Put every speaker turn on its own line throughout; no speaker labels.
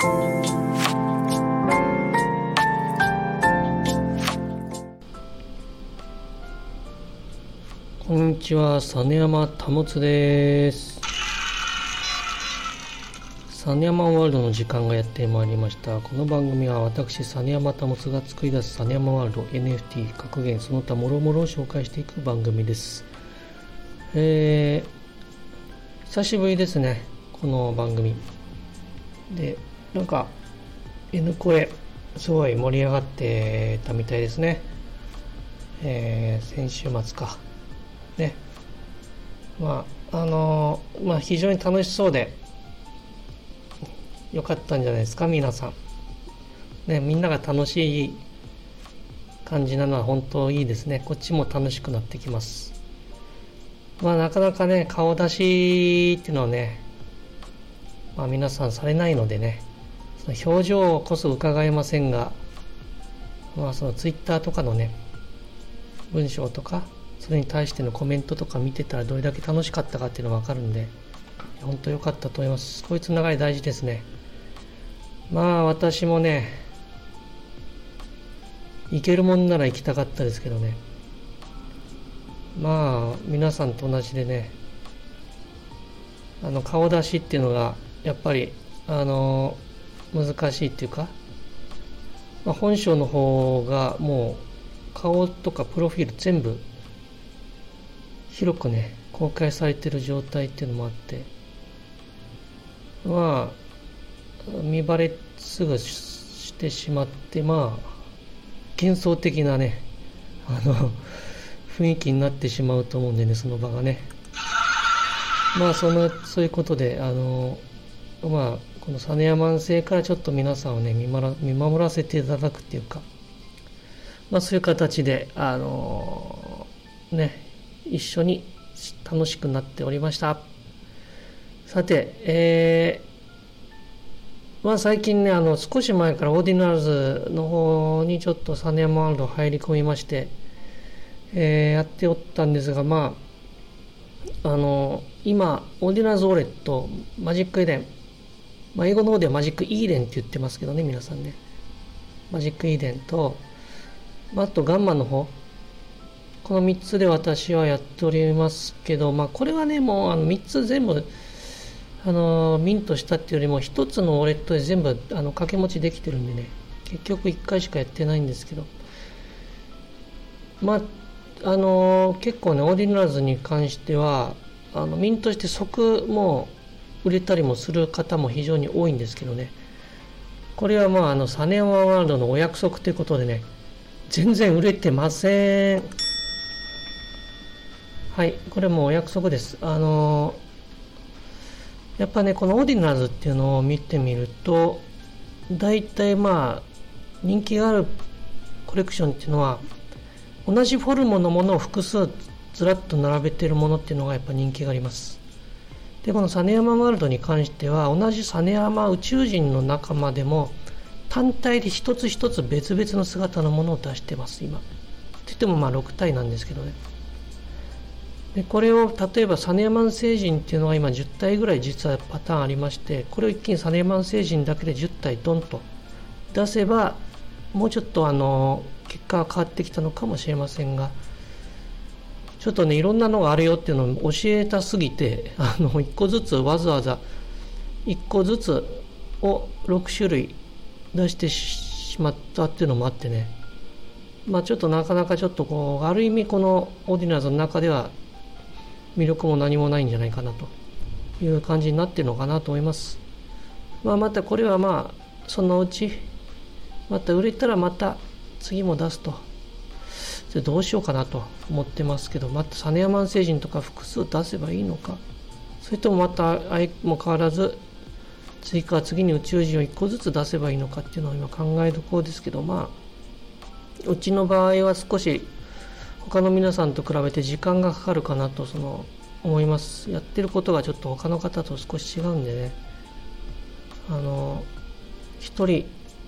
こんにちは、実山保です。実山ワールドの時間がやってまいりました。この番組は私、実山保が作り出す実山ワールド NFT 格言その他諸々を紹介していく番組です。えー、久しぶりですね、この番組。で、なんか、N 声、すごい盛り上がってたみたいですね。えー、先週末か。ね。まあ、あのーまあ、非常に楽しそうで、よかったんじゃないですか、皆さん。ね、みんなが楽しい感じなのは本当いいですね。こっちも楽しくなってきます。まあ、なかなかね、顔出しっていうのはね、まあ、皆さんされないのでね、その表情こそ伺えませんが、まあ、そのツイッターとかのね、文章とか、それに対してのコメントとか見てたらどれだけ楽しかったかっていうのがわかるんで、本当良かったと思います。こういうつながり大事ですね。まあ私もね、行けるもんなら行きたかったですけどね。まあ皆さんと同じでね、あの顔出しっていうのがやっぱりあの難しいっていうか、まあ、本性の方がもう顔とかプロフィール全部広くね公開されてる状態っていうのもあってまあ見バレすぐしてしまってまあ幻想的なねあの雰囲気になってしまうと思うんでねその場がね。まあそのそういうことであのまあこの実山星からちょっと皆さんをね見守らせていただくっていうかまあそういう形であのね一緒に楽しくなっておりました。さてえー、まあ最近ねあの少し前から Ordinals の方にちょっと実山ワールド入り込みまして、えーやっておったんですがまああの今 Ordinals Wallet マジックエデン、まあ、英語の方では Magic Eden って言ってますけどね皆さんね。 Magic Eden と、まあ、あと Gamma の方。この3つで私はやっておりますけど、まあ、これはね、もうあの3つ全部、あのミントしたっていうよりも、1つのウォレットで全部あの掛け持ちできてるんでね、結局1回しかやってないんですけど、まあ、あの結構ね、オーディナルズに関しては、あのミントして即もう売れたりもする方も非常に多いんですけどね、これはまあ、あのサネオワワールドのお約束ということでね、全然売れてません。はい、これもお約束です。あのやっぱね、このオーディナルズっていうのを見てみると、大体まあ、人気があるコレクションっていうのは、同じフォルムのものを複数ずらっと並べてるものっていうのがやっぱ人気があります。で、この実山ワールドに関しては、同じ実山宇宙人の仲間でも、単体で一つ一つ別々の姿のものを出してます、今。って言ってもまあ6体なんですけどね。でこれを例えばサネマン星人っていうのは今10体ぐらい実はパターンありましてこれを一気にサネマン星人だけで10体ドンと出せばもうちょっとあの結果が変わってきたのかもしれませんがちょっとねいろんなのがあるよっていうのを教えたすぎてあの1個ずつわざわざ1個ずつを6種類出してしまったっていうのもあってねまあちょっとなかなかちょっとこうある意味このオーディナーズの中では魅力も何もないんじゃないかなという感じになってるのかなと思います。まあ、またこれはまあそのうちまた売れたらまた次も出すとでどうしようかなと思ってますけどまたサネヤマン星人とか複数出せばいいのか。それともまた相も変わらず追加は次に宇宙人を1個ずつ出せばいいのかっていうのを今考えどころですけどまあうちの場合は少し他の皆さんと比べて時間がかかるかなとその思います。やってることがちょっと他の方と少し違うんでね。あの一人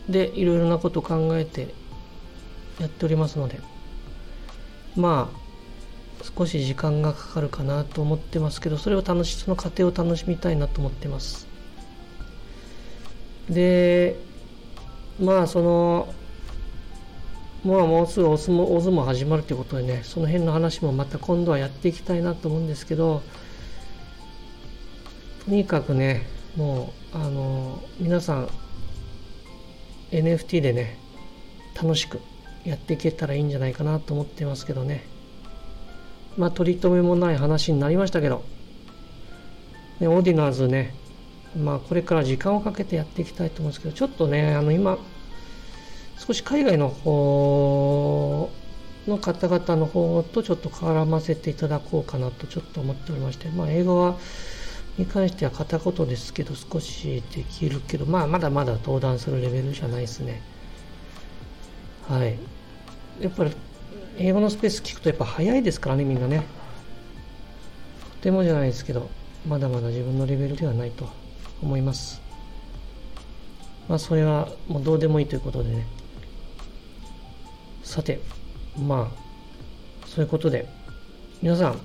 でいろいろなことを考えてやっておりますので。まあ少し時間がかかるかなと思ってますけどそれを楽しその過程を楽しみたいなと思ってます。でまあそのまあもうすぐ大相撲大相撲始まるということでねその辺の話もまた今度はやっていきたいなと思うんですけどとにかくねもうあの皆さん NFT でね楽しくやっていけたらいいんじゃないかなと思ってますけどね。まあ取り留めもない話になりましたけど、ね、オーディナーズねまあこれから時間をかけてやっていきたいと思うんですけどちょっとねあの今少し海外の方の方々の方とちょっと絡ませていただこうかなとちょっと思っておりましてまあ英語はに関しては片言ですけど少しできるけどまあまだまだ登壇するレベルじゃないですね。はい。やっぱり英語のスペース聞くとやっぱ早いですからねみんなね。とてもじゃないですけどまだまだ自分のレベルではないと思います。まあそれはもうどうでもいいということでね。さてまあそういうことで皆さん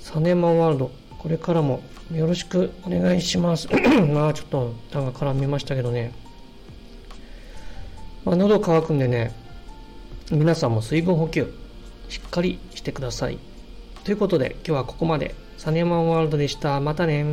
サネマワールドこれからもよろしくお願いします。ま あちょっと単が絡みましたけどね。まあ喉乾くんでね皆さんも水分補給しっかりしてください。ということで今日はここまで。サネマンワールドでした。またね